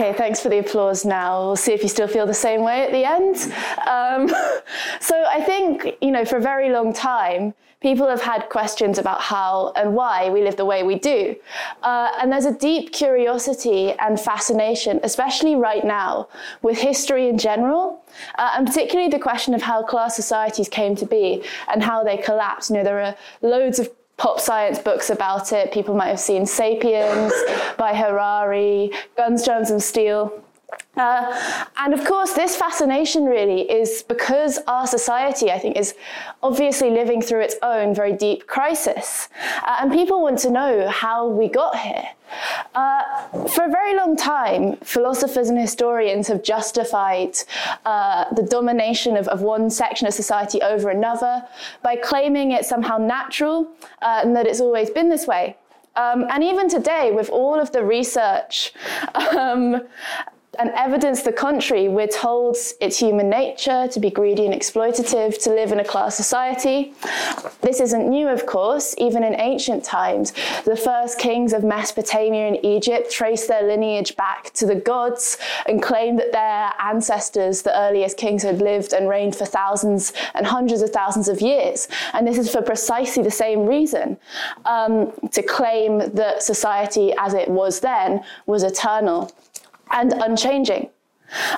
Okay, thanks for the applause now. We'll see if you still feel the same way at the end. Um, so I think, you know, for a very long time, people have had questions about how and why we live the way we do. Uh, and there's a deep curiosity and fascination, especially right now, with history in general, uh, and particularly the question of how class societies came to be and how they collapsed. You know, there are loads of pop science books about it. People might have seen Sapiens by Harari, Guns, Germs and Steel. Uh, and of course, this fascination really is because our society, I think, is obviously living through its own very deep crisis. Uh, and people want to know how we got here. Uh, for a very long time, philosophers and historians have justified uh, the domination of, of, one section of society over another by claiming it's somehow natural uh, and that it's always been this way. Um, and even today, with all of the research um, and evidence the contrary, we're told it's human nature to be greedy and exploitative, to live in a class society. This isn't new, of course. Even in ancient times, the first kings of Mesopotamia and Egypt traced their lineage back to the gods and claimed that their ancestors, the earliest kings, had lived and reigned for thousands and hundreds of thousands of years. And this is for precisely the same reason um, to claim that society as it was then was eternal and unchanging.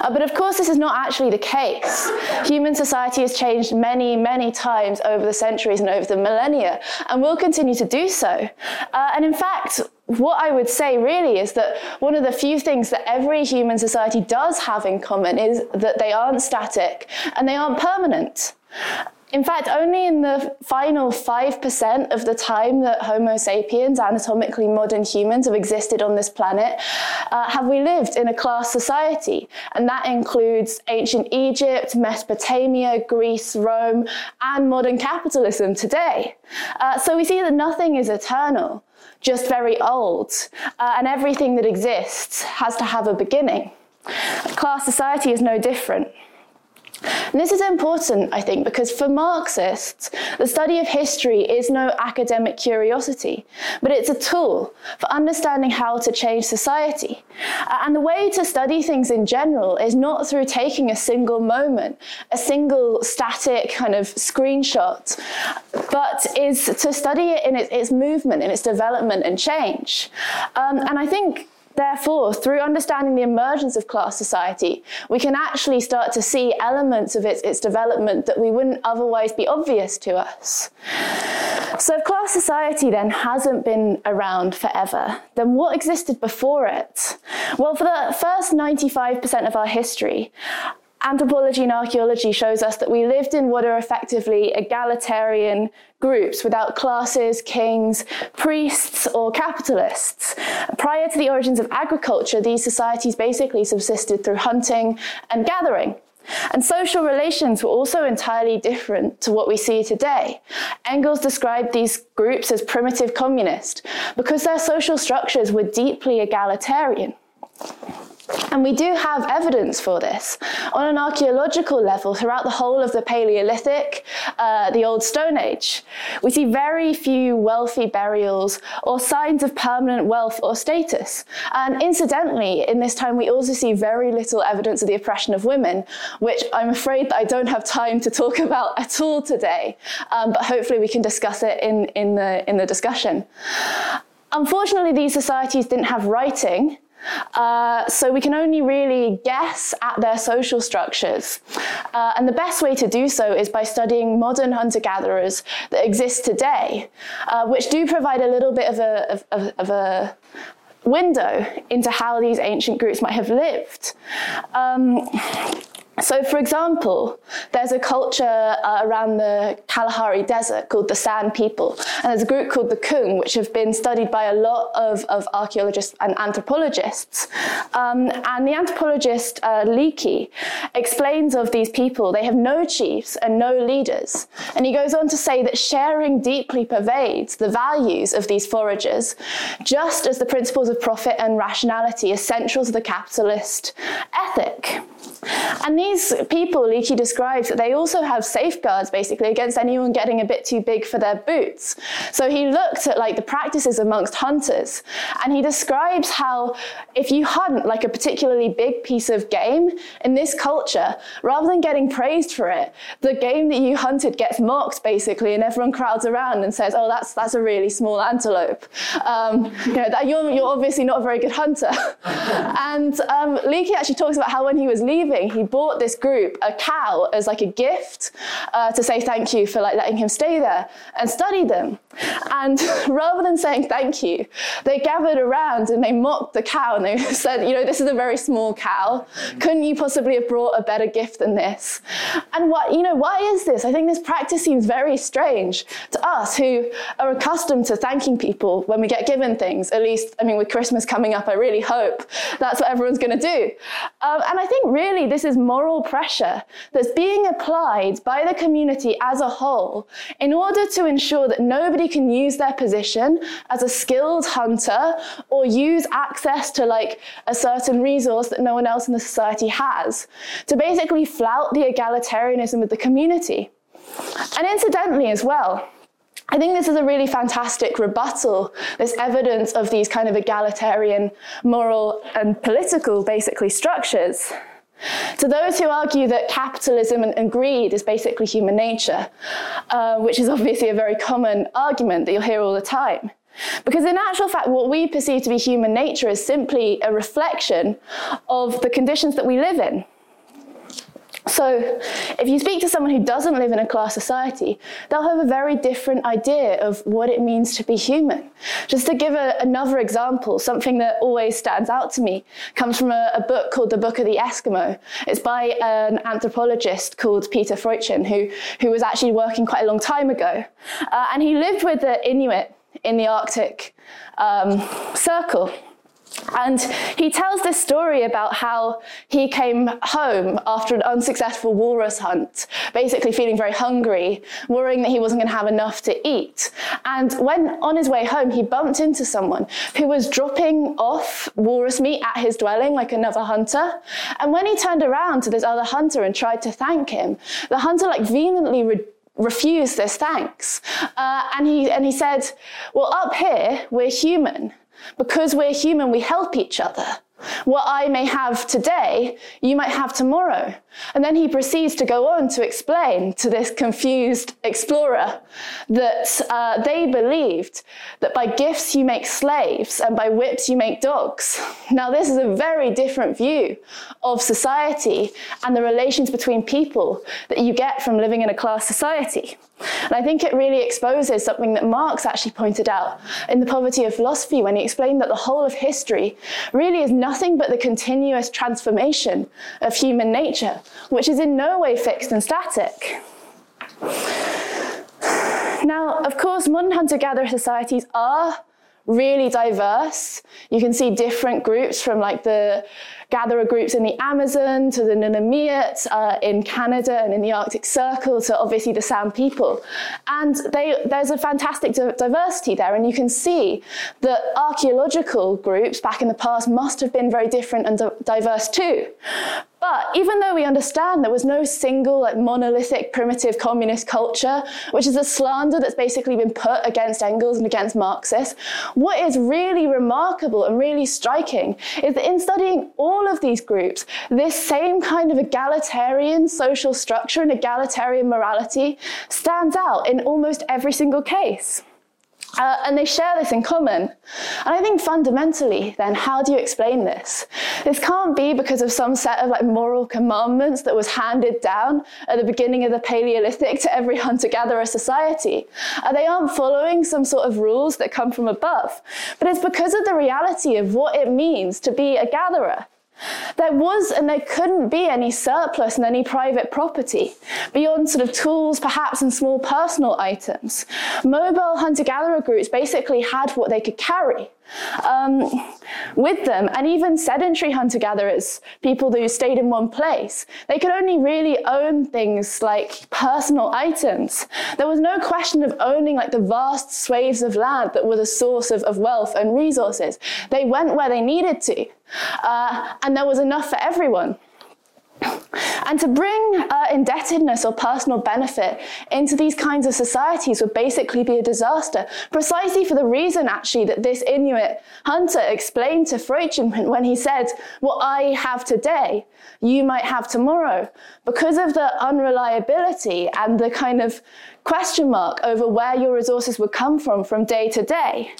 Uh, but of course, this is not actually the case. Human society has changed many, many times over the centuries and over the millennia, and will continue to do so. Uh, and in fact, what I would say really is that one of the few things that every human society does have in common is that they aren't static and they aren't permanent. In fact, only in the final 5% of the time that Homo sapiens, anatomically modern humans, have existed on this planet, uh, have we lived in a class society. And that includes ancient Egypt, Mesopotamia, Greece, Rome, and modern capitalism today. Uh, so we see that nothing is eternal, just very old. Uh, and everything that exists has to have a beginning. A Class society is no different. And this is important, I think, because for Marxists, the study of history is no academic curiosity, but it's a tool for understanding how to change society. And the way to study things in general is not through taking a single moment, a single static kind of screenshot, but is to study it in its, movement, in its development and change. Um, and I think Therefore, through understanding the emergence of class society, we can actually start to see elements of its, its development that we wouldn't otherwise be obvious to us. So, if class society then hasn't been around forever, then what existed before it? Well, for the first 95% of our history, Anthropology and archaeology shows us that we lived in what are effectively egalitarian groups without classes, kings, priests, or capitalists. Prior to the origins of agriculture, these societies basically subsisted through hunting and gathering. And social relations were also entirely different to what we see today. Engels described these groups as primitive communist because their social structures were deeply egalitarian. And we do have evidence for this on an archaeological level throughout the whole of the Paleolithic, uh, the Old Stone Age. We see very few wealthy burials or signs of permanent wealth or status. And incidentally, in this time, we also see very little evidence of the oppression of women, which I'm afraid that I don't have time to talk about at all today. Um, but hopefully, we can discuss it in, in, the, in the discussion. Unfortunately, these societies didn't have writing. Uh, so we can only really guess at their social structures. Uh, and the best way to do so is by studying modern hunter-gatherers that exist today, uh, which do provide a little bit of a, of, of a window into how these ancient groups might have lived. Um, So, for example, there's a culture uh, around the Kalahari Desert called the San people, and there's a group called the Kung, which have been studied by a lot of, of archaeologists and anthropologists. Um, and the anthropologist uh, Leakey explains of these people they have no chiefs and no leaders. And he goes on to say that sharing deeply pervades the values of these foragers, just as the principles of profit and rationality are central to the capitalist ethic. And these people, Leakey describes they also have safeguards basically against anyone getting a bit too big for their boots. So he looked at like the practices amongst hunters and he describes how if you hunt like a particularly big piece of game in this culture, rather than getting praised for it, the game that you hunted gets mocked basically and everyone crowds around and says, oh, that's, that's a really small antelope. Um, you know, that you're, you're obviously not a very good hunter. and um, Leakey actually talks about how when he was leaving, he bought this group a cow as like a gift uh, to say thank you for like letting him stay there and study them. And rather than saying thank you, they gathered around and they mocked the cow and they said, you know, this is a very small cow. Couldn't you possibly have brought a better gift than this? And what, you know, why is this? I think this practice seems very strange to us who are accustomed to thanking people when we get given things. At least, I mean, with Christmas coming up, I really hope that's what everyone's going to do. Um, and I think really really this is moral pressure that's being applied by the community as a whole in order to ensure that nobody can use their position as a skilled hunter or use access to like a certain resource that no one else in the society has to basically flout the egalitarianism of the community. And incidentally as well, I think this is a really fantastic rebuttal, this evidence of these kind of egalitarian moral and political basically structures. To those who argue that capitalism and, and greed is basically human nature, uh, which is obviously a very common argument that you'll hear all the time. Because in actual fact, what we perceive to be human nature is simply a reflection of the conditions that we live in. So, if you speak to someone who doesn't live in a class society, they'll have a very different idea of what it means to be human. Just to give a, another example, something that always stands out to me comes from a, a, book called The Book of the Eskimo. It's by an anthropologist called Peter Freuchen, who, who was actually working quite a long time ago. Uh, and he lived with the Inuit in the Arctic um, Circle. And he tells this story about how he came home after an unsuccessful walrus hunt, basically feeling very hungry, worrying that he wasn't going to have enough to eat. And when on his way home, he bumped into someone who was dropping off walrus meat at his dwelling, like another hunter. And when he turned around to this other hunter and tried to thank him, the hunter like vehemently re- refused this thanks. Uh, and, he, and he said, Well, up here, we're human. Because we're human, we help each other. What I may have today, you might have tomorrow. And then he proceeds to go on to explain to this confused explorer that uh, they believed that by gifts you make slaves and by whips you make dogs. Now, this is a very different view of society and the relations between people that you get from living in a class society. And I think it really exposes something that Marx actually pointed out in The Poverty of Philosophy when he explained that the whole of history really is nothing but the continuous transformation of human nature which is in no way fixed and static. Now, of course, modern hunter gatherer societies are really diverse. You can see different groups from like the gatherer groups in the Amazon to the Nunamiut uh, in Canada and in the Arctic Circle to obviously the San people. And they, there's a fantastic diversity there. And you can see that archaeological groups back in the past must have been very different and diverse too. But even though we understand there was no single like monolithic primitive communist culture, which is a slander that's basically been put against Engels and against Marxists, what is really remarkable and really striking is that in studying all of these groups, this same kind of egalitarian social structure and egalitarian morality stands out in almost every single case. Uh, and they share this in common. And I think fundamentally, then, how do you explain this? This can't be because of some set of like moral commandments that was handed down at the beginning of the Paleolithic to every hunter-gatherer society. Uh, they aren't following some sort of rules that come from above, but it's because of the reality of what it means to be a gatherer. There was and there couldn't be any surplus in any private property beyond sort of tools, perhaps, and small personal items. Mobile hunter gatherer groups basically had what they could carry um, with them. And even sedentary hunter gatherers, people who stayed in one place, they could only really own things like personal items. There was no question of owning like the vast swathes of land that were the source of, of wealth and resources. They went where they needed to, uh, and there was enough for everyone. And to bring uh, indebtedness or personal benefit into these kinds of societies would basically be a disaster, precisely for the reason, actually, that this Inuit hunter explained to Freuchen when he said, What I have today, you might have tomorrow. Because of the unreliability and the kind of question mark over where your resources would come from from day to day.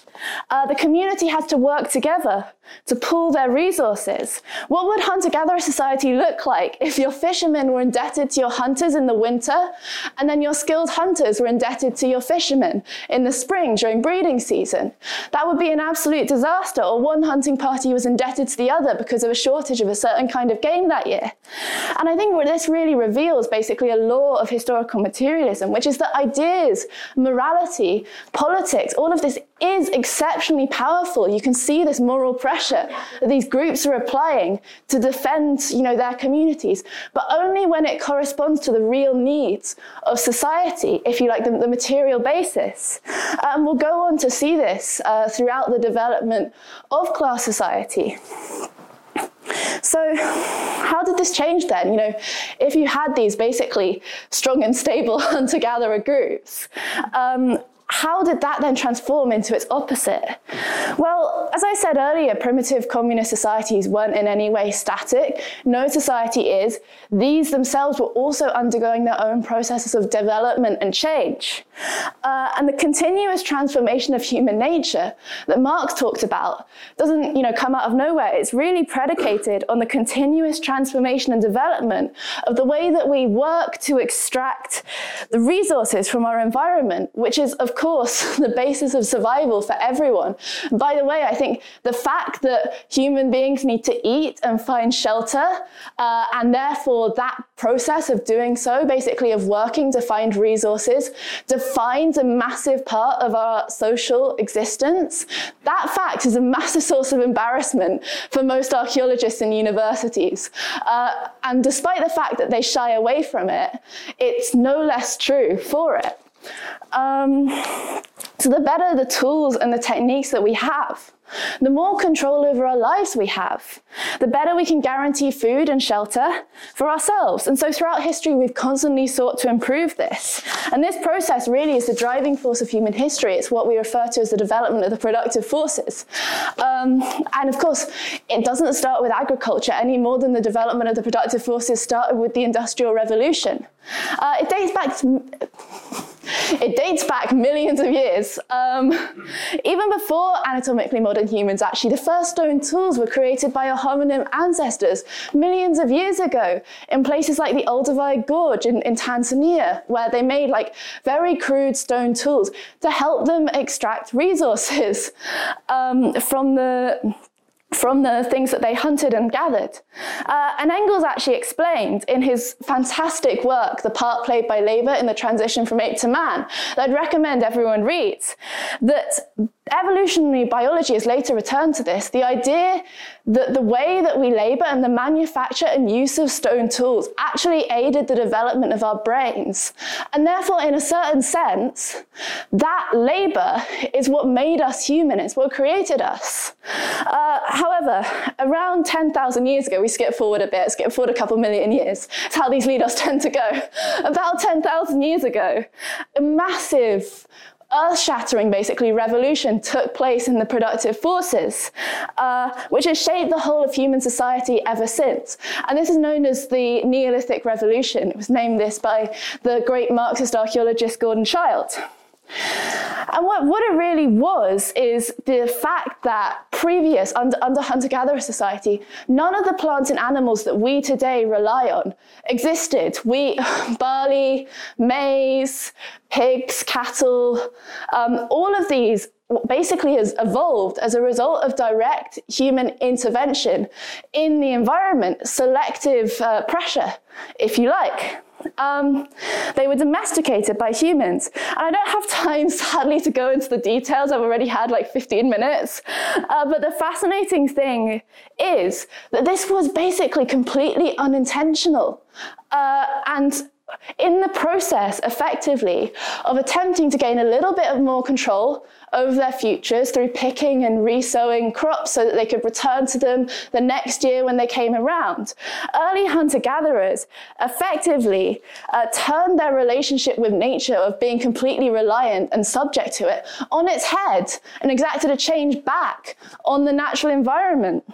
Uh, the community has to work together to pool their resources. What would hunter-gatherer society look like if your fishermen were indebted to your hunters in the winter, and then your skilled hunters were indebted to your fishermen in the spring during breeding season? That would be an absolute disaster, or one hunting party was indebted to the other because of a shortage of a certain kind of game that year. And I think this really reveals basically a law of historical materialism, which is that ideas, morality, politics, all of this is exceptionally powerful. You can see this moral pressure that these groups are applying to defend, you know, their communities, but only when it corresponds to the real needs of society, if you like, the, the material basis. And we'll go on to see this uh, throughout the development of class society. So, how did this change then? You know, if you had these basically strong and stable hunter gatherer groups, um, how did that then transform into its opposite? Well, as I said earlier, primitive communist societies weren't in any way static. No society is. These themselves were also undergoing their own processes of development and change. Uh, and the continuous transformation of human nature that Marx talked about doesn't, you know, come out of nowhere. It's really predicated on the continuous transformation and development of the way that we work to extract the resources from our environment, which is, of course, the basis of survival for everyone. By the way, I think the fact that human beings need to eat and find shelter, uh, and therefore that process of doing so, basically of working to find resources, defines a massive part of our social existence. That fact is a massive source of embarrassment for most archaeologists and universities. Uh, and despite the fact that they shy away from it, it's no less true for it. Um, so the better the tools and the techniques that we have, the more control over our lives we have, the better we can guarantee food and shelter for ourselves. And so throughout history, we've constantly sought to improve this. And this process really is the driving force of human history. It's what we refer to as the development of the productive forces. Um, and of course, it doesn't start with agriculture any more than the development of the productive forces started with the Industrial Revolution. Uh, it dates back to, it dates back millions of years. Um, even before anatomically modern humans, actually, the first stone tools were created by our hominin ancestors millions of years ago in places like the Olduvai Gorge in, in Tanzania, where they made like very crude stone tools to help them extract resources um, from the from the things that they hunted and gathered. Uh, and Engels actually explained in his fantastic work, The Part Played by Labour in the Transition from Ape to Man, that I'd recommend everyone reads, that evolutionary biology has later returned to this. The idea that the way that we labor and the manufacture and use of stone tools actually aided the development of our brains. And therefore, in a certain sense, that labor is what made us human, it's what created us. Uh, however, around 10,000 years ago, we skip forward a bit, skip forward a couple million years. It's how these leaders tend to go. About 10,000 years ago, a massive earth-shattering, basically, revolution took place in the productive forces, uh, which has shaped the whole of human society ever since. And this is known as the Neolithic Revolution. It was named this by the great Marxist archaeologist Gordon Childe. And what, what it really was is the fact that previous, under, under hunter gatherer society, none of the plants and animals that we today rely on existed. Wheat, barley, maize, pigs, cattle, um, all of these basically has evolved as a result of direct human intervention in the environment, selective uh, pressure, if you like. Um, they were domesticated by humans. And I don't have time, sadly, to go into the details. I've already had like 15 minutes. Uh, but the fascinating thing is that this was basically completely unintentional. Uh, and in the process, effectively, of attempting to gain a little bit of more control over their futures through picking and resowing crops so that they could return to them the next year when they came around. Early hunter gatherers effectively uh, turned their relationship with nature of being completely reliant and subject to it on its head and exacted a change back on the natural environment.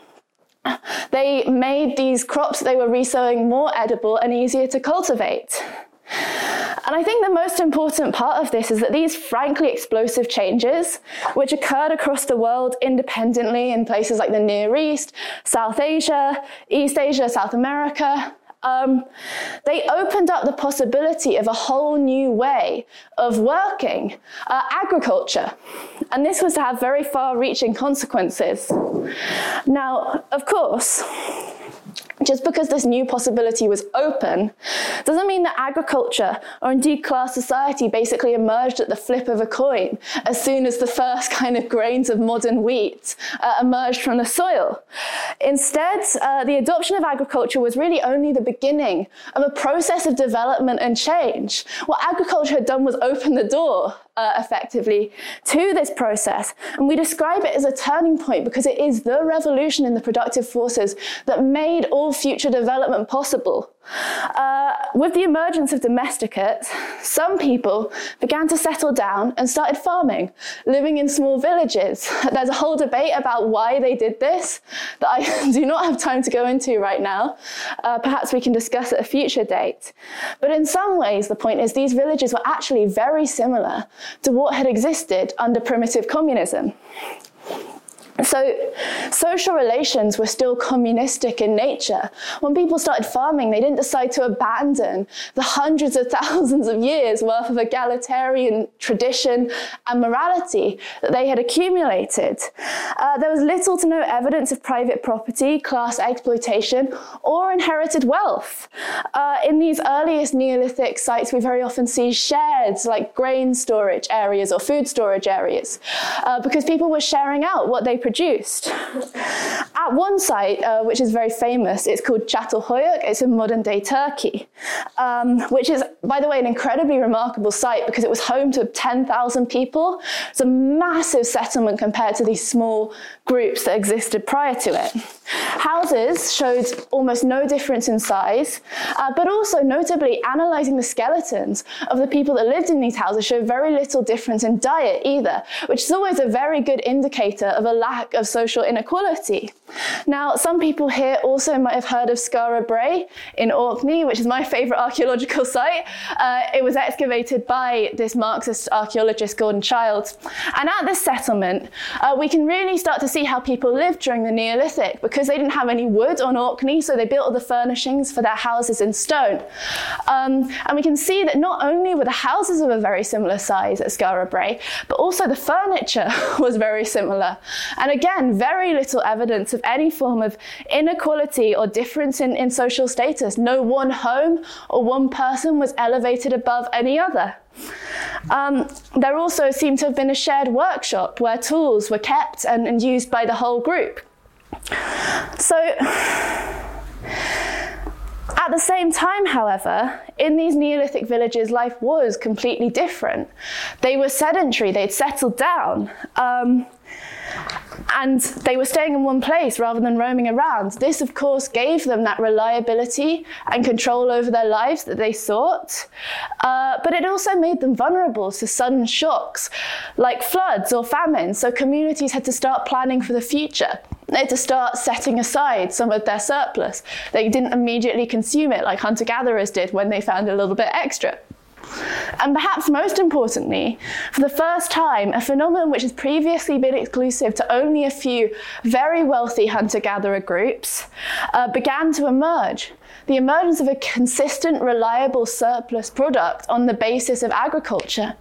They made these crops they were resowing more edible and easier to cultivate. And I think the most important part of this is that these frankly explosive changes, which occurred across the world independently in places like the Near East, South Asia, East Asia, South America, um, they opened up the possibility of a whole new way of working, uh, agriculture. And this was to have very far reaching consequences. Now, of course, just because this new possibility was open doesn't mean that agriculture or indeed class society basically emerged at the flip of a coin as soon as the first kind of grains of modern wheat uh, emerged from the soil. Instead, uh, the adoption of agriculture was really only the beginning of a process of development and change. What agriculture had done was open the door uh, effectively to this process. And we describe it as a turning point because it is the revolution in the productive forces that made all future development possible. Uh, with the emergence of domesticates, some people began to settle down and started farming, living in small villages. There's a whole debate about why they did this that I do not have time to go into right now. Uh, perhaps we can discuss at a future date. But in some ways, the point is these villages were actually very similar to what had existed under primitive communism. So, social relations were still communistic in nature. When people started farming, they didn't decide to abandon the hundreds of thousands of years worth of egalitarian tradition and morality that they had accumulated. Uh, there was little to no evidence of private property, class exploitation, or inherited wealth. Uh, in these earliest Neolithic sites, we very often see sheds like grain storage areas or food storage areas uh, because people were sharing out what they produced. At one site, uh, which is very famous, it's called Çatalhöyük. It's in modern day Turkey, um, which is, by the way, an incredibly remarkable site because it was home to 10,000 people. It's a massive settlement compared to these small groups that existed prior to it. Houses showed almost no difference in size, uh, but also notably analysing the skeletons of the people that lived in these houses showed very little difference in diet either, which is always a very good indicator of a lack of social inequality. Now, some people here also might have heard of Skara Brae in Orkney, which is my favourite archaeological site. Uh, it was excavated by this Marxist archaeologist Gordon Childs. And at this settlement, uh, we can really start to see how people lived during the Neolithic because they didn't have any wood on Orkney, so they built all the furnishings for their houses in stone. Um, and we can see that not only were the houses of a very similar size at Skara Brae, but also the furniture was very similar. And again, very little evidence of any form of inequality or difference in, in social status. No one home or one person was elevated above any other. Um, there also seemed to have been a shared workshop where tools were kept and, and used by the whole group. So, at the same time, however, in these Neolithic villages, life was completely different. They were sedentary, they'd settled down. Um, and they were staying in one place rather than roaming around. This, of course, gave them that reliability and control over their lives that they sought. Uh, but it also made them vulnerable to sudden shocks like floods or famine. So communities had to start planning for the future. They had to start setting aside some of their surplus. They didn't immediately consume it like hunter gatherers did when they found a little bit extra. And perhaps most importantly, for the first time, a phenomenon which has previously been exclusive to only a few very wealthy hunter gatherer groups uh, began to emerge. The emergence of a consistent, reliable surplus product on the basis of agriculture.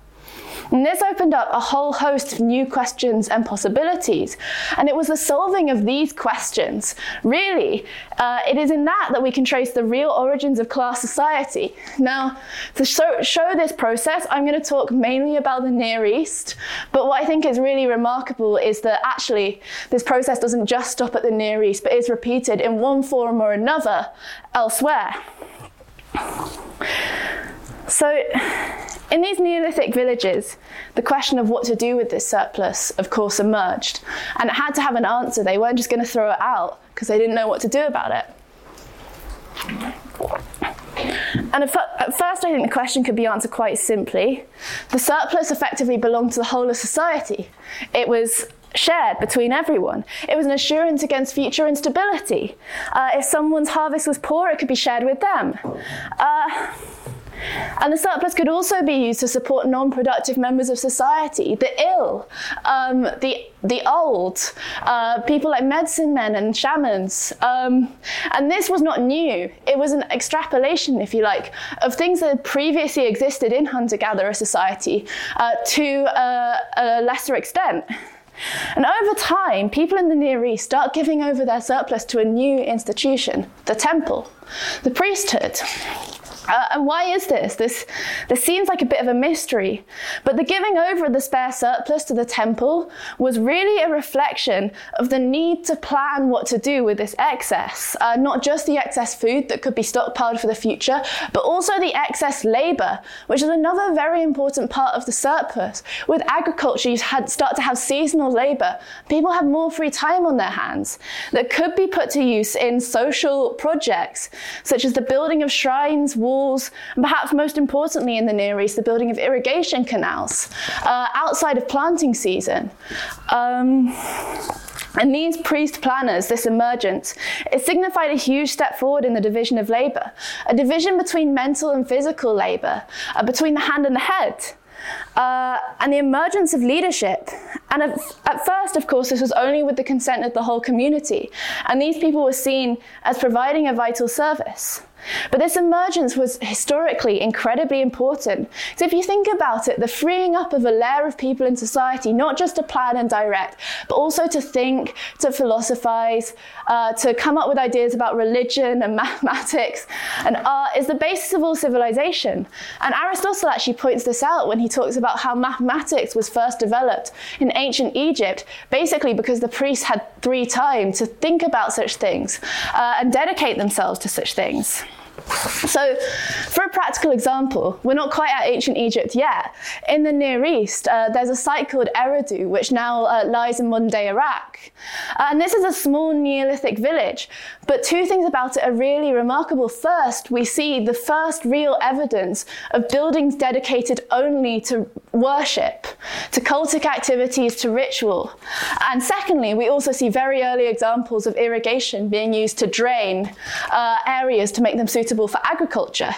And this opened up a whole host of new questions and possibilities. And it was the solving of these questions, really, uh, it is in that that we can trace the real origins of class society. Now, to show, show this process, I'm going to talk mainly about the Near East. But what I think is really remarkable is that actually this process doesn't just stop at the Near East, but is repeated in one form or another elsewhere. So, in these Neolithic villages, the question of what to do with this surplus, of course, emerged. And it had to have an answer. They weren't just going to throw it out because they didn't know what to do about it. And at first, I think the question could be answered quite simply. The surplus effectively belonged to the whole of society. It was shared between everyone. It was an assurance against future instability. Uh, if someone's harvest was poor, it could be shared with them. Uh, and the surplus could also be used to support non productive members of society, the ill, um, the, the old, uh, people like medicine men and shamans. Um, and this was not new, it was an extrapolation, if you like, of things that had previously existed in hunter gatherer society uh, to uh, a lesser extent. And over time, people in the Near East start giving over their surplus to a new institution, the temple, the priesthood. Uh, and why is this? this? This seems like a bit of a mystery, but the giving over of the spare surplus to the temple was really a reflection of the need to plan what to do with this excess. Uh, not just the excess food that could be stockpiled for the future, but also the excess labour, which is another very important part of the surplus. With agriculture, you had, start to have seasonal labour. People have more free time on their hands that could be put to use in social projects, such as the building of shrines, walls, walls, and perhaps most importantly in the Near East, the building of irrigation canals uh, outside of planting season. Um, and these priest planners, this emergence, it signified a huge step forward in the division of labour, a division between mental and physical labour, uh, between the hand and the head. Uh, and the emergence of leadership. And at, at, first, of course, this was only with the consent of the whole community. And these people were seen as providing a vital service. But this emergence was historically incredibly important. So if you think about it, the freeing up of a layer of people in society, not just to plan and direct, but also to think, to philosophize, uh, to come up with ideas about religion and mathematics and art, is the basis of all civilization. And Aristotle actually points this out when he talks about how mathematics was first developed in ancient Egypt, basically because the priests had three time to think about such things uh, and dedicate themselves to such things. So, for a practical example, we're not quite at ancient Egypt yet. In the Near East, uh, there's a site called Eridu, which now uh, lies in modern day Iraq. Uh, and this is a small Neolithic village, but two things about it are really remarkable. First, we see the first real evidence of buildings dedicated only to worship, to cultic activities, to ritual. And secondly, we also see very early examples of irrigation being used to drain uh, areas to make them suitable for agriculture.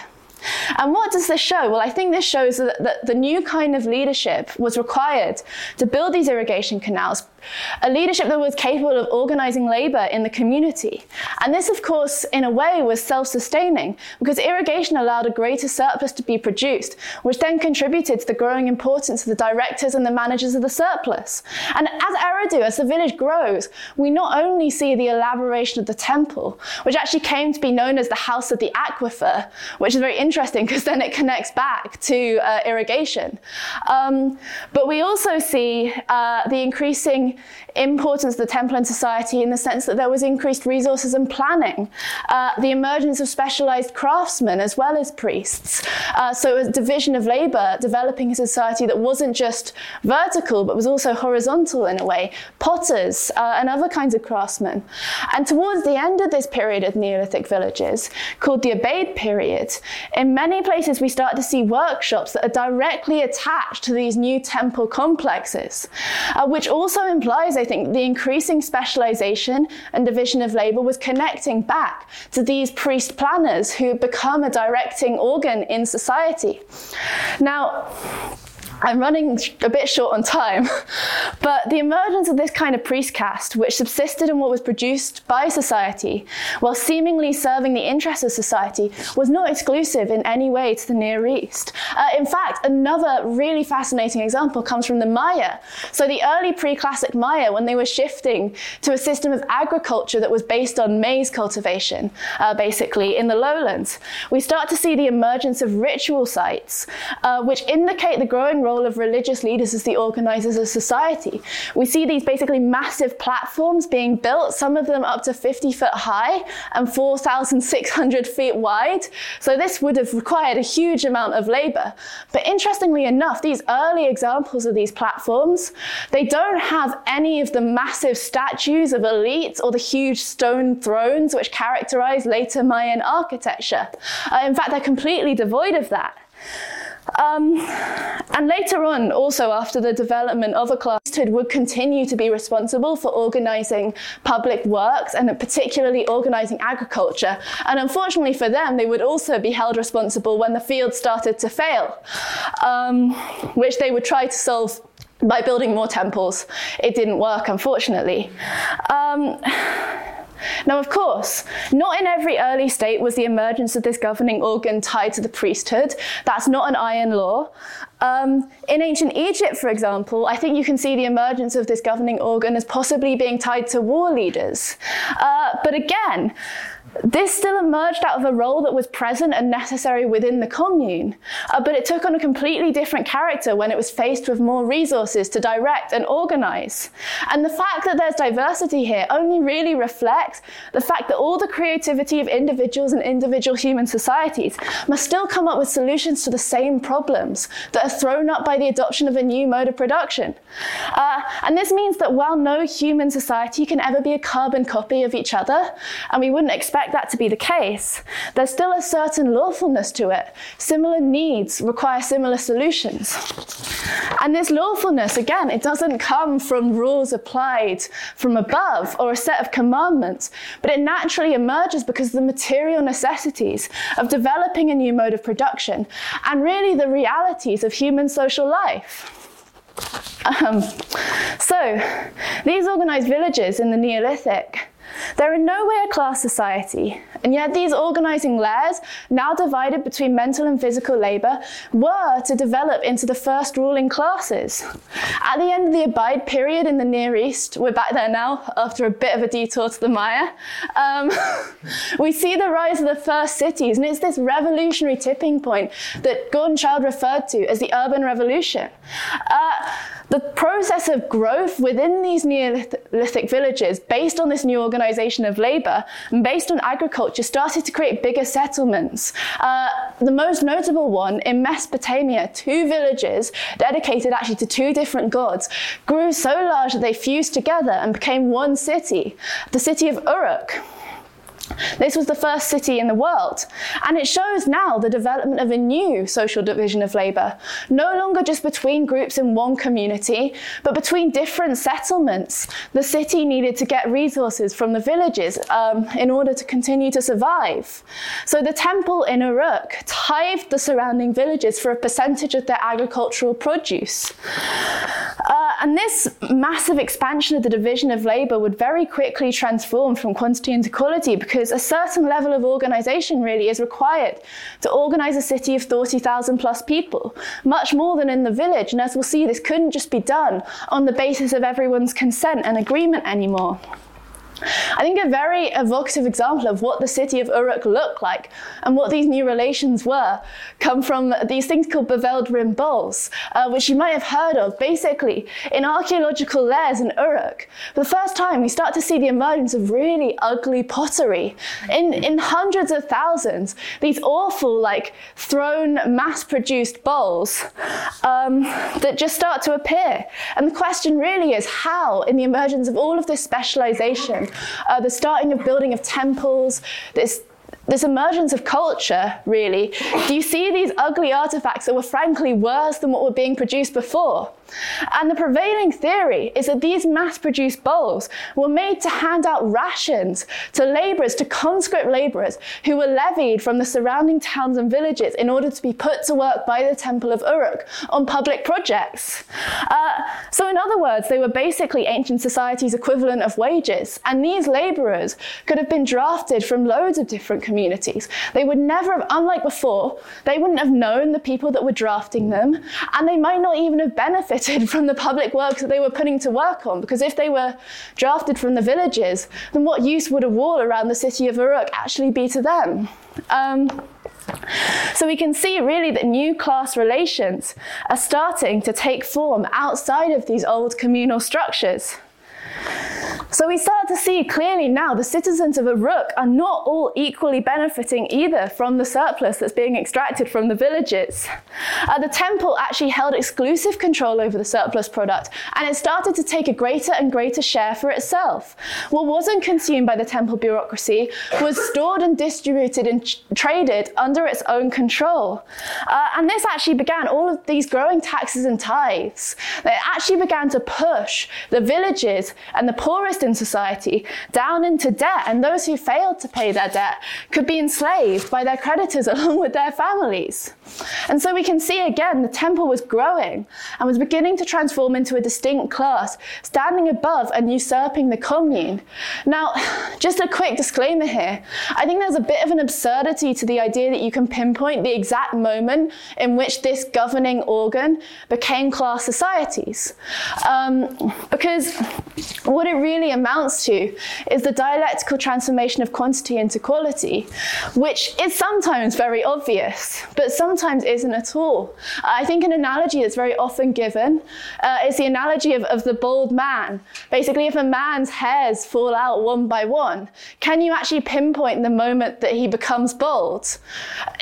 And what does this show? Well, I think this shows that, that, the new kind of leadership was required to build these irrigation canals, a leadership that was capable of organizing labor in the community. And this, of course, in a way was self sustaining because irrigation allowed a greater surplus to be produced, which then contributed to the growing importance of the directors and the managers of the surplus. And as Eridu, as the village grows, we not only see the elaboration of the temple, which actually came to be known as the House of the Aquifer, which is very interesting because then it connects back to uh, irrigation. Um, but we also see uh, the increasing importance of the temple and society in the sense that there was increased resources and planning, uh, the emergence of specialized craftsmen as well as priests. Uh, so a division of labor, developing a society that wasn't just vertical but was also horizontal in a way, potters uh, and other kinds of craftsmen. And towards the end of this period of Neolithic villages, called the Ubaid period, in many places we start to see workshops that are directly attached to these new temple complexes, uh, which also implies, I think, the increasing specialization and division of labor was connecting back to these priest planners who become a directing organ in society. Now, I'm running a bit short on time, but the emergence of this kind of priest caste, which subsisted in what was produced by society, while seemingly serving the interests of society, was not exclusive in any way to the Near East. Uh, in fact, another really fascinating example comes from the Maya. So, the early pre classic Maya, when they were shifting to a system of agriculture that was based on maize cultivation, uh, basically, in the lowlands, we start to see the emergence of ritual sites, uh, which indicate the growing role of religious leaders as the organizers of society. We see these basically massive platforms being built, some of them up to 50 foot high and 4,600 feet wide. So this would have required a huge amount of labor. But interestingly enough, these early examples of these platforms, they don't have any of the massive statues of elites or the huge stone thrones which characterize later Mayan architecture. Uh, in fact, they're completely devoid of that. Um, and later on, also after the development of a priesthood, would continue to be responsible for organising public works and particularly organising agriculture. And unfortunately for them, they would also be held responsible when the field started to fail, um, which they would try to solve by building more temples. It didn't work, unfortunately. Um, now, of course, not in every early state was the emergence of this governing organ tied to the priesthood. That's not an iron law. Um, in ancient Egypt, for example, I think you can see the emergence of this governing organ as possibly being tied to war leaders. Uh, but again, this still emerged out of a role that was present and necessary within the commune, uh, but it took on a completely different character when it was faced with more resources to direct and organize. And the fact that there's diversity here only really reflects the fact that all the creativity of individuals and individual human societies must still come up with solutions to the same problems that are thrown up by the adoption of a new mode of production. Uh, and this means that while no human society can ever be a carbon copy of each other, and we wouldn't expect expect that to be the case, there's still a certain lawfulness to it. Similar needs require similar solutions. And this lawfulness, again, it doesn't come from rules applied from above or a set of commandments, but it naturally emerges because of the material necessities of developing a new mode of production and really the realities of human social life. Um, so, these organized villages in the Neolithic they're in no way a class society, and yet these organising layers, now divided between mental and physical labour, were to develop into the first ruling classes. At the end of the Ubaid period in the Near East, we're back there now after a bit of a detour to the Maya, um, we see the rise of the first cities, and it's this revolutionary tipping point that Gordon Childe referred to as the urban revolution. Uh, the process of growth within these Neolithic villages, based on this new organization of labor and based on agriculture, started to create bigger settlements. Uh, the most notable one in Mesopotamia, two villages dedicated actually to two different gods, grew so large that they fused together and became one city, the city of Uruk. This was the first city in the world, and it shows now the development of a new social division of labour, no longer just between groups in one community, but between different settlements. The city needed to get resources from the villages um, in order to continue to survive. So the temple in Uruk tithed the surrounding villages for a percentage of their agricultural produce. Uh, and this massive expansion of the division of labour would very quickly transform from quantity into quality because because a certain level of organisation really is required to organise a city of 30,000 plus people, much more than in the village. And as we'll see, this couldn't just be done on the basis of everyone's consent and agreement anymore. I think a very evocative example of what the city of Uruk looked like and what these new relations were come from these things called beveled rim bowls, uh, which you might have heard of. Basically, in archaeological layers in Uruk, for the first time we start to see the emergence of really ugly pottery in, in hundreds of thousands. These awful, like thrown, mass-produced bowls um, that just start to appear. And the question really is how, in the emergence of all of this specialization, uh, the starting of building of temples, this this emergence of culture, really, do you see these ugly artifacts that were frankly worse than what were being produced before? And the prevailing theory is that these mass produced bowls were made to hand out rations to labourers, to conscript labourers who were levied from the surrounding towns and villages in order to be put to work by the Temple of Uruk on public projects. Uh, so, in other words, they were basically ancient society's equivalent of wages. And these labourers could have been drafted from loads of different communities. They would never have, unlike before, they wouldn't have known the people that were drafting them, and they might not even have benefited from the public works that they were putting to work on, because if they were drafted from the villages, then what use would a wall around the city of Uruk actually be to them? Um, so we can see really that new class relations are starting to take form outside of these old communal structures. So we start to see clearly now the citizens of Uruk are not all equally benefiting either from the surplus that's being extracted from the villages. Uh, the temple actually held exclusive control over the surplus product and it started to take a greater and greater share for itself. What wasn't consumed by the temple bureaucracy was stored and distributed and traded under its own control. Uh, and this actually began all of these growing taxes and tithes. They actually began to push the villages and the poorest in society down into debt, and those who failed to pay their debt could be enslaved by their creditors along with their families. And so we can see again the temple was growing and was beginning to transform into a distinct class, standing above and usurping the commune. Now, just a quick disclaimer here I think there's a bit of an absurdity to the idea that you can pinpoint the exact moment in which this governing organ became class societies. Um, because what it really amounts to is the dialectical transformation of quantity into quality, which is sometimes very obvious, but sometimes isn't at all. I think an analogy that's very often given uh, is the analogy of, of the bald man. Basically, if a man's hairs fall out one by one, can you actually pinpoint the moment that he becomes bald?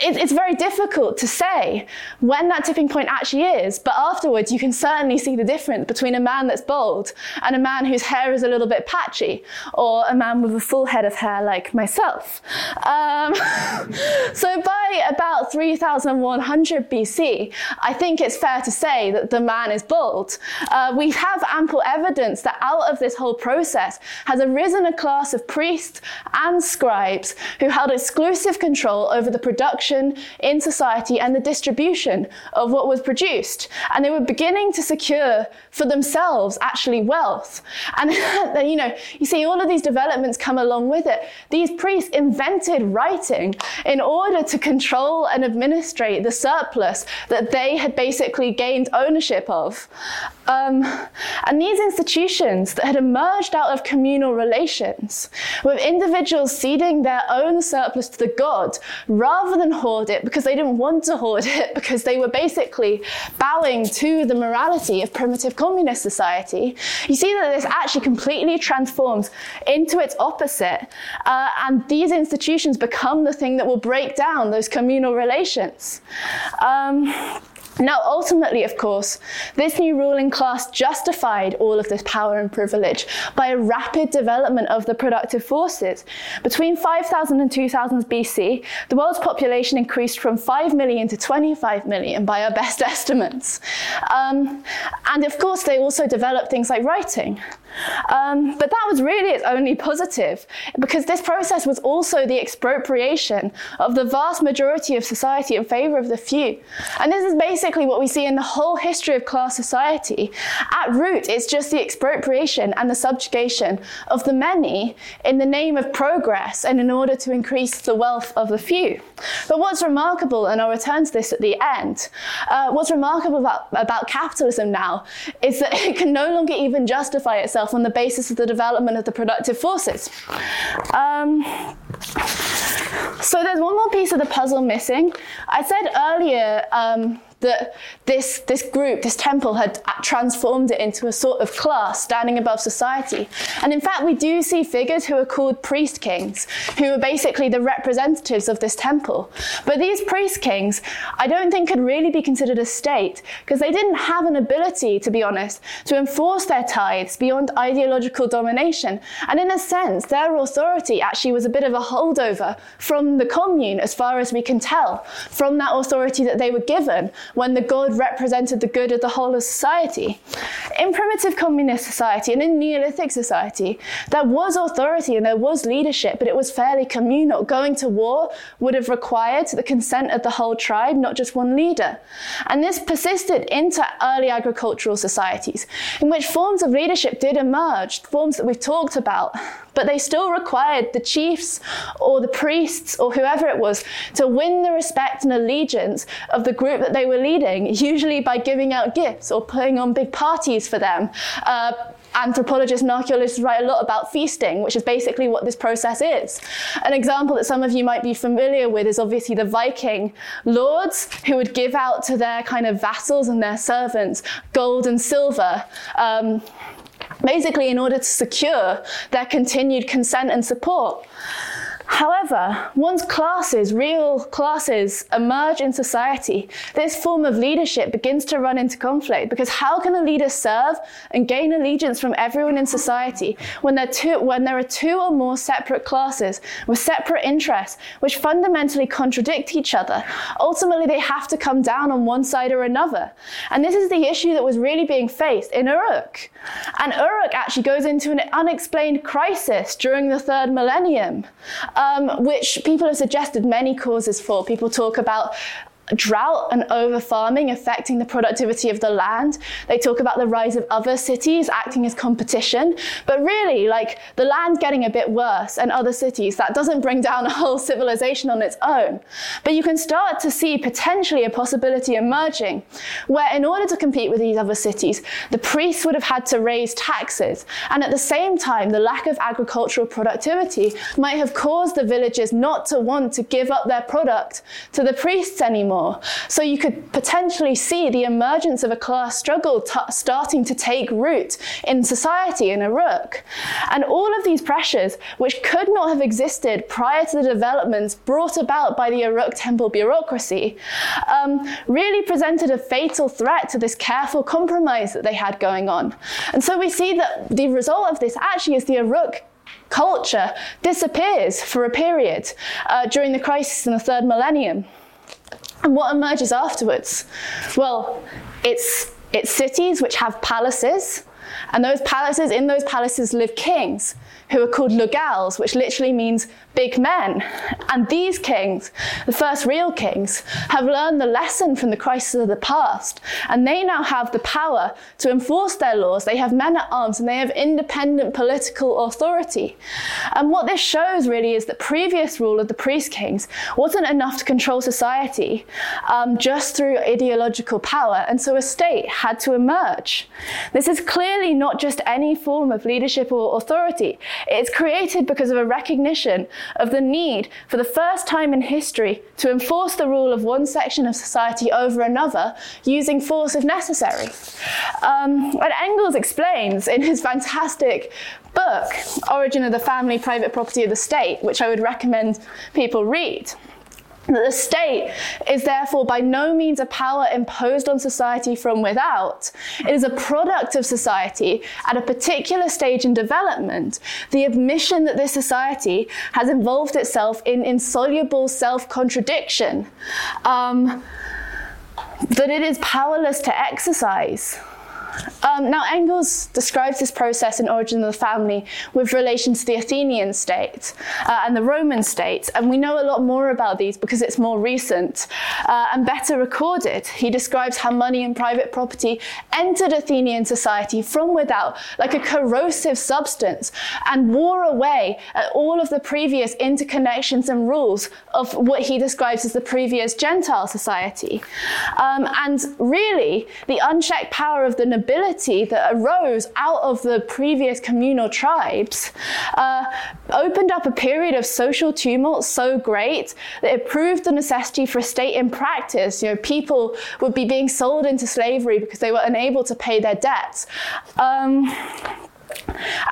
It, it's very difficult to say when that tipping point actually is, but afterwards you can certainly see the difference between a man that's bald and a man whose hair is a little bit patchy, or a man with a full head of hair like myself. Um, so by about 3100 BC, I think it's fair to say that the man is bald. Uh, we have ample evidence that out of this whole process has arisen a class of priests and scribes who held exclusive control over the production in society and the distribution of what was produced. And they were beginning to secure for themselves actually wealth. And you know, you see all of these developments come along with it. These priests invented writing in order to control and administrate the surplus that they had basically gained ownership of. Um, and these institutions that had emerged out of communal relations, with individuals ceding their own surplus to the god rather than hoard it because they didn't want to hoard it because they were basically bowing to the morality of primitive communist society, you see that this actually completely transforms into its opposite. Uh, and these institutions become the thing that will break down those communal relations. Um, now, ultimately, of course, this new ruling class justified all of this power and privilege by a rapid development of the productive forces. Between 5000 and 2000 BC, the world's population increased from 5 million to 25 million by our best estimates. Um, and of course, they also developed things like writing. Um, but that was really its only positive, because this process was also the expropriation of the vast majority of society in favor of the few. And this is basically what we see in the whole history of class society. At root, it's just the expropriation and the subjugation of the many in the name of progress and in order to increase the wealth of the few. But what's remarkable, and I'll return to this at the end, uh, what's remarkable about, about capitalism now is that it can no longer even justify itself itself on the basis of the development of the productive forces. Um, so there's one more piece of the puzzle missing. I said earlier um, that this, this group, this temple, had transformed it into a sort of class standing above society. And in fact, we do see figures who are called priest kings, who are basically the representatives of this temple. But these priest kings, I don't think could really be considered a state, because they didn't have an ability, to be honest, to enforce their tithes beyond ideological domination. And in a sense, their authority actually was a bit of a holdover from the commune as far as we can tell, from that authority that they were given when the god represented the good of the whole of society. In primitive communist society and in Neolithic society, there was authority and there was leadership, but it was fairly communal. Going to war would have required the consent of the whole tribe, not just one leader. And this persisted into early agricultural societies, in which forms of leadership did emerge, forms that we've talked about, but they still required the chiefs or the priests or whoever it was to win the respect and allegiance of the group that they were leading, usually by giving out gifts or putting on big parties for them. Uh, anthropologists and archaeologists write a lot about feasting, which is basically what this process is. An example that some of you might be familiar with is obviously the Viking lords who would give out to their kind of vassals and their servants gold and silver. Um, basically, in order to secure their continued consent and support. However, once classes, real classes, emerge in society, this form of leadership begins to run into conflict because how can a leader serve and gain allegiance from everyone in society when, two, when there are two or more separate classes with separate interests which fundamentally contradict each other? Ultimately, they have to come down on one side or another. And this is the issue that was really being faced in Uruk. And Uruk actually goes into an unexplained crisis during the third millennium um, which people have suggested many causes for. People talk about drought and over farming affecting the productivity of the land. They talk about the rise of other cities acting as competition. But really, like the land getting a bit worse and other cities, that doesn't bring down a whole civilization on its own. But you can start to see potentially a possibility emerging where, in order to compete with these other cities, the priests would have had to raise taxes. And at the same time, the lack of agricultural productivity might have caused the villagers not to want to give up their product to the priests anymore anymore. So you could potentially see the emergence of a class struggle t- starting to take root in society in Uruk. And all of these pressures, which could not have existed prior to the developments brought about by the Uruk temple bureaucracy, um, really presented a fatal threat to this careful compromise that they had going on. And so we see that the result of this actually is the Uruk culture disappears for a period uh, during the crisis in the third millennium. And what emerges afterwards? Well, it's, it's cities which have palaces, and those palaces, in those palaces live kings who are called Lugals, which literally means big men. And these kings, the first real kings, have learned the lesson from the crisis of the past. And they now have the power to enforce their laws. They have men at arms and they have independent political authority. And what this shows really is that previous rule of the priest kings wasn't enough to control society um, just through ideological power. And so a state had to emerge. This is clearly not just any form of leadership or authority. It's created because of a recognition of the need for the first time in history to enforce the rule of one section of society over another using force if necessary. Um, and Engels explains in his fantastic book, Origin of the Family, Private Property of the State, which I would recommend people read. The state is therefore by no means a power imposed on society from without. It is a product of society at a particular stage in development. The admission that this society has involved itself in insoluble self contradiction, um, that it is powerless to exercise. Um, now, Engels describes this process in Origin of the Family with relation to the Athenian state uh, and the Roman state, and we know a lot more about these because it's more recent uh, and better recorded. He describes how money and private property entered Athenian society from without, like a corrosive substance, and wore away at all of the previous interconnections and rules of what he describes as the previous Gentile society. Um, and really, the unchecked power of the nobility nobility that arose out of the previous communal tribes uh, opened up a period of social tumult so great that it proved the necessity for a state in practice. You know, people would be being sold into slavery because they were unable to pay their debts. Um,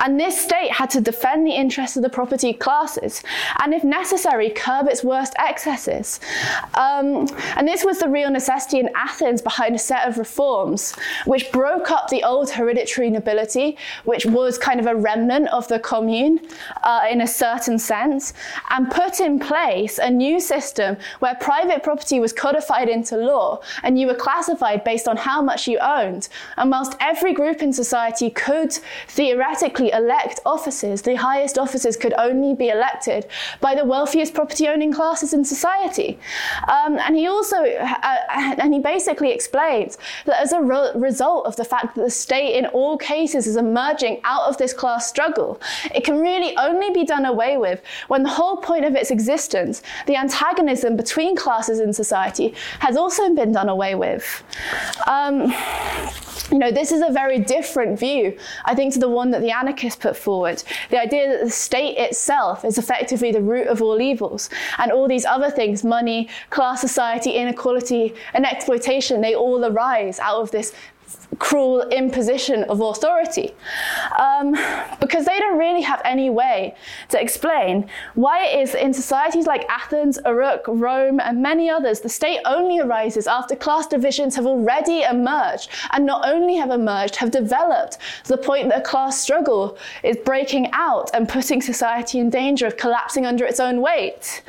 And this state had to defend the interests of the property classes and, if necessary, curb its worst excesses. Um, and this was the real necessity in Athens behind a set of reforms which broke up the old hereditary nobility, which was kind of a remnant of the commune uh, in a certain sense, and put in place a new system where private property was codified into law and you were classified based on how much you owned. And whilst every group in society could theoretically elect offices, the highest offices could only be elected by the wealthiest property owning classes in society. Um, and he also, uh, and he basically explains that as a re- result of the fact that the state in all cases is emerging out of this class struggle, it can really only be done away with when the whole point of its existence, the antagonism between classes in society, has also been done away with. Um, you know, this is a very different view, I think, to the one that the anarchists put forward. The idea that the state itself is effectively the root of all evils, and all these other things money, class society, inequality, and exploitation they all arise out of this cruel imposition of authority um, because they don't really have any way to explain why it is in societies like Athens, Uruk, Rome, and many others, the state only arises after class divisions have already emerged, and not only have emerged, have developed to the point that a class struggle is breaking out and putting society in danger of collapsing under its own weight.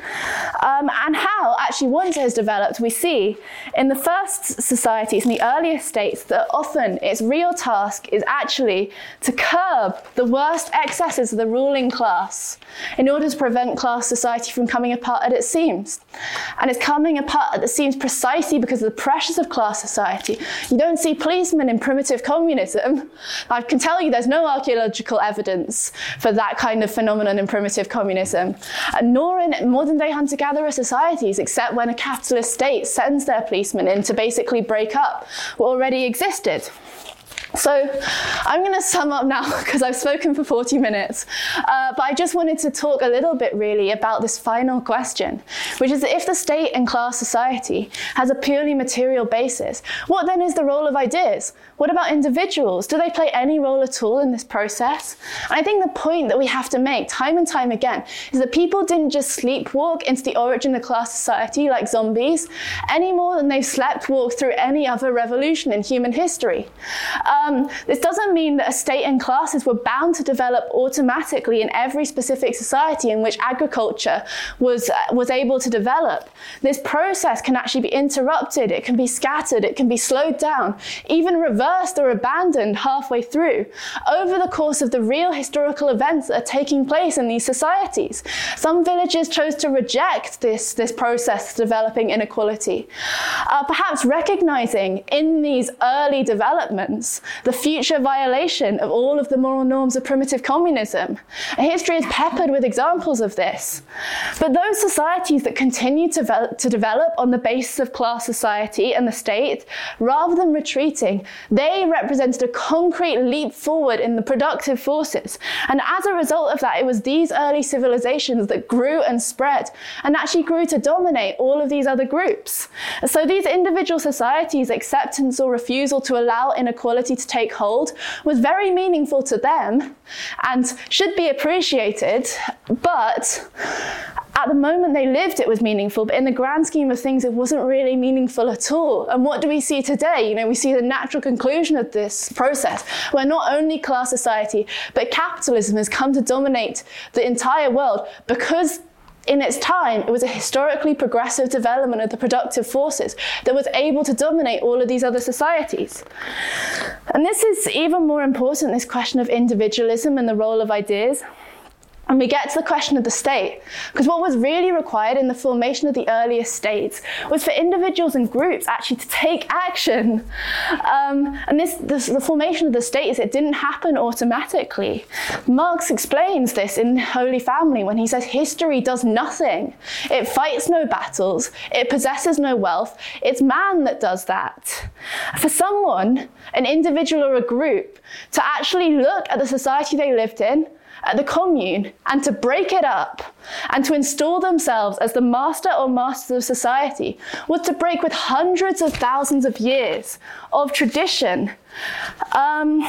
Um, and how, actually, once it has developed, we see in the first societies, in the earliest states, that often its real task is actually to curb the worst excesses of the ruling class in order to prevent class society from coming apart at its seams. And it's coming apart at the seams precisely because of the pressures of class society. You don't see policemen in primitive communism. I can tell you there's no archaeological evidence for that kind of phenomenon in primitive communism, nor in modern day hunter gatherer societies, except when a capitalist state sends their policemen in to basically break up what already existed. Молодець. So I'm going to sum up now because I've spoken for 40 minutes. Uh, but I just wanted to talk a little bit really about this final question, which is if the state and class society has a purely material basis, what then is the role of ideas? What about individuals? Do they play any role at all in this process? And I think the point that we have to make time and time again is that people didn't just sleepwalk into the origin of class society like zombies any more than they've sleptwalked through any other revolution in human history. Um, this doesn't mean that a state and classes were bound to develop automatically in every specific society in which agriculture was, uh, was able to develop. This process can actually be interrupted, it can be scattered, it can be slowed down, even reversed or abandoned halfway through over the course of the real historical events that are taking place in these societies. Some villages chose to reject this, this process of developing inequality, uh, perhaps recognizing in these early developments the future violation of all of the moral norms of primitive communism. history is peppered with examples of this. But those societies that continue to develop, to develop on the basis of class society and the state, rather than retreating, they represented a concrete leap forward in the productive forces. And as a result of that, it was these early civilizations that grew and spread and actually grew to dominate all of these other groups. So these individual societies' acceptance or refusal to allow inequality to take hold was very meaningful to them and should be appreciated, but at the moment they lived, it was meaningful, but in the grand scheme of things, it wasn't really meaningful at all. And what do we see today? You know, we see the natural conclusion of this process, where not only class society, but capitalism has come to dominate the entire world because in its time, it was a historically progressive development of the productive forces that was able to dominate all of these other societies. And this is even more important this question of individualism and the role of ideas. And we get to the question of the state, because what was really required in the formation of the earliest states was for individuals and groups actually to take action. Um, and this, this, the formation of the states, it didn't happen automatically. Marx explains this in Holy Family when he says history does nothing. It fights no battles, it possesses no wealth, it's man that does that. For someone, an individual or a group, to actually look at the society they lived in, at the commune and to break it up and to install themselves as the master or masters of society was to break with hundreds of thousands of years of tradition. Um,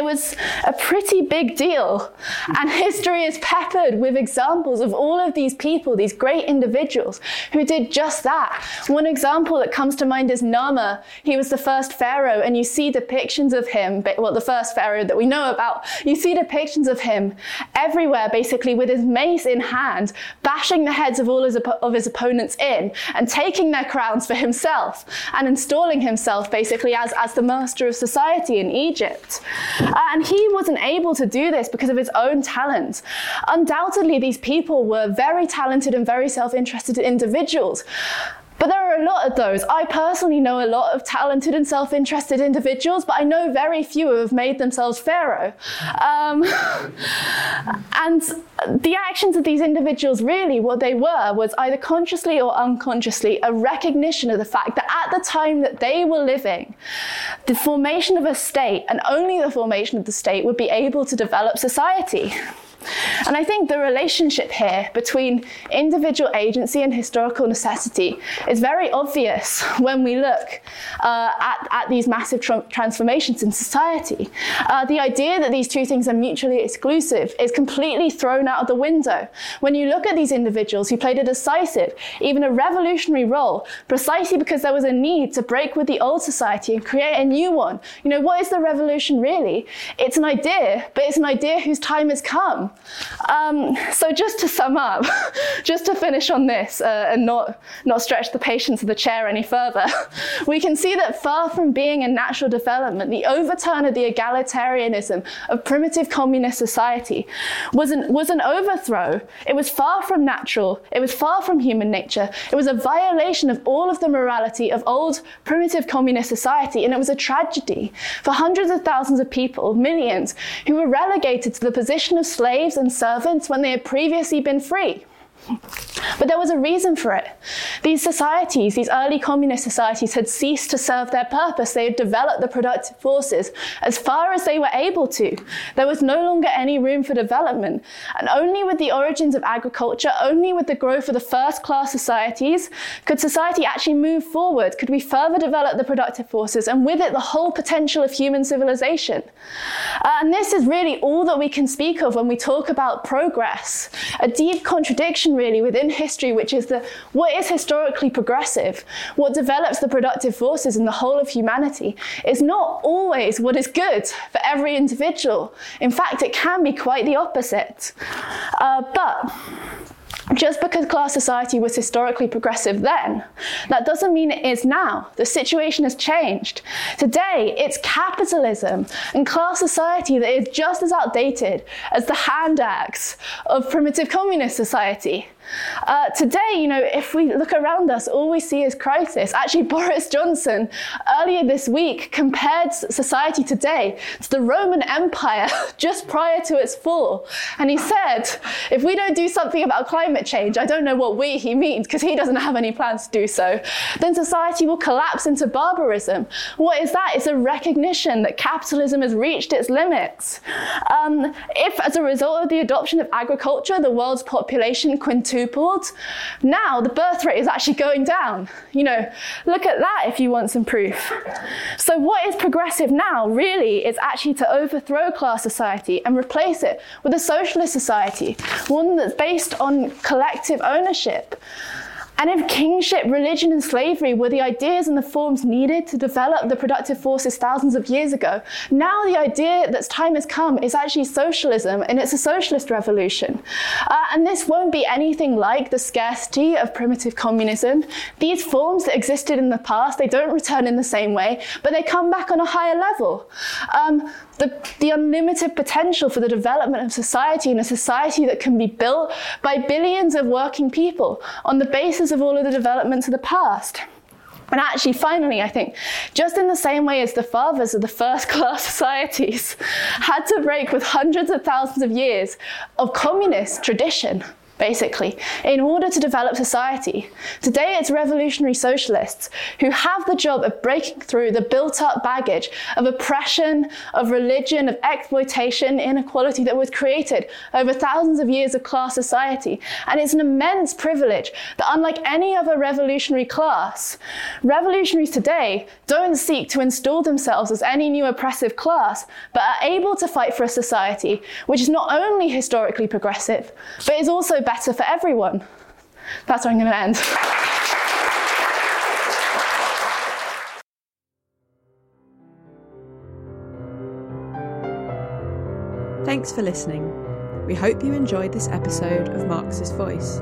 it was a pretty big deal. And history is peppered with examples of all of these people, these great individuals who did just that. One example that comes to mind is Narmer. He was the first pharaoh, and you see depictions of him, well, the first pharaoh that we know about. You see depictions of him everywhere, basically, with his mace in hand, bashing the heads of all his, of his opponents in, and taking their crowns for himself, and installing himself basically as, as the master of society in Egypt. Uh, and he wasn't able to do this because of his own talent. Undoubtedly, these people were very talented and very self interested individuals. But there are a lot of those. I personally know a lot of talented and self interested individuals, but I know very few who have made themselves Pharaoh. Um, and the actions of these individuals, really, what they were, was either consciously or unconsciously a recognition of the fact that at the time that they were living, the formation of a state, and only the formation of the state, would be able to develop society. And I think the relationship here between individual agency and historical necessity is very obvious when we look uh, at, at, these massive tra- transformations in society. Uh, the idea that these two things are mutually exclusive is completely thrown out of the window. When you look at these individuals who played a decisive, even a revolutionary role, precisely because there was a need to break with the old society and create a new one. You know, what is the revolution really? It's an idea, but it's an idea whose time has come. Um, so just to sum up, just to finish on this uh, and not, not stretch the patience of the chair any further, we can see that far from being a natural development, the overturn of the egalitarianism of primitive communist society was an, was an overthrow. It was far from natural. It was far from human nature. It was a violation of all of the morality of old primitive communist society, and it was a tragedy for hundreds of thousands of people, millions, who were relegated to the position of slaves slaves and servants when they had previously been free. But there was a reason for it. These societies, these early communist societies, had ceased to serve their purpose. They had developed the productive forces as far as they were able to. There was no longer any room for development. And only with the origins of agriculture, only with the growth of the first class societies, could society actually move forward. Could we further develop the productive forces and with it the whole potential of human civilization? Uh, and this is really all that we can speak of when we talk about progress. A deep contradiction really within history, which is the what is historically progressive, what develops the productive forces in the whole of humanity, is not always what is good for every individual. In fact, it can be quite the opposite. Uh, but just because class society was historically progressive then, that doesn't mean it is now. The situation has changed. Today, it's capitalism and class society that is just as outdated as the hand axe of primitive communist society. Uh, today, you know, if we look around us, all we see is crisis. Actually, Boris Johnson earlier this week compared society today to the Roman Empire just prior to its fall. And he said, if we don't do something about climate change, I don't know what we he means because he doesn't have any plans to do so, then society will collapse into barbarism. What is that? It's a recognition that capitalism has reached its limits. Um, if, as a result of the adoption of agriculture, the world's population quintupled. Now the birth rate is actually going down. You know, look at that if you want some proof. So what is progressive now really is actually to overthrow class society and replace it with a socialist society, one that's based on collective ownership. And if kingship, religion, and slavery were the ideas and the forms needed to develop the productive forces thousands of years ago, now the idea that time has come is actually socialism, and it's a socialist revolution. Uh, and this won't be anything like the scarcity of primitive communism. These forms that existed in the past, they don't return in the same way, but they come back on a higher level. Um, the, the unlimited potential for the development of society and a society that can be built by billions of working people on the basis of all of the developments of the past. And actually, finally, I think, just in the same way as the fathers of the first class societies had to break with hundreds of thousands of years of communist tradition, basically, in order to develop society. Today, it's revolutionary socialists who have the job of breaking through the built up baggage of oppression, of religion, of exploitation, inequality that was created over thousands of years of class society. And it's an immense privilege that, unlike any other revolutionary class, revolutionaries today don't seek to install themselves as any new oppressive class, but are able to fight for a society which is not only historically progressive, but is also better for everyone. That's where I'm going to end. Thanks for listening. We hope you enjoyed this episode of Marxist Voice.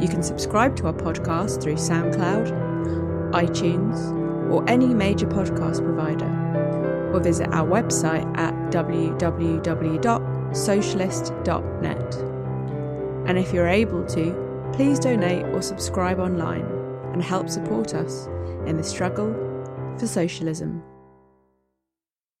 You can subscribe to our podcast through SoundCloud, iTunes, or any major podcast provider, or visit our website at www.socialist.net. And if you're able to, please donate or subscribe online and help support us in the struggle for socialism.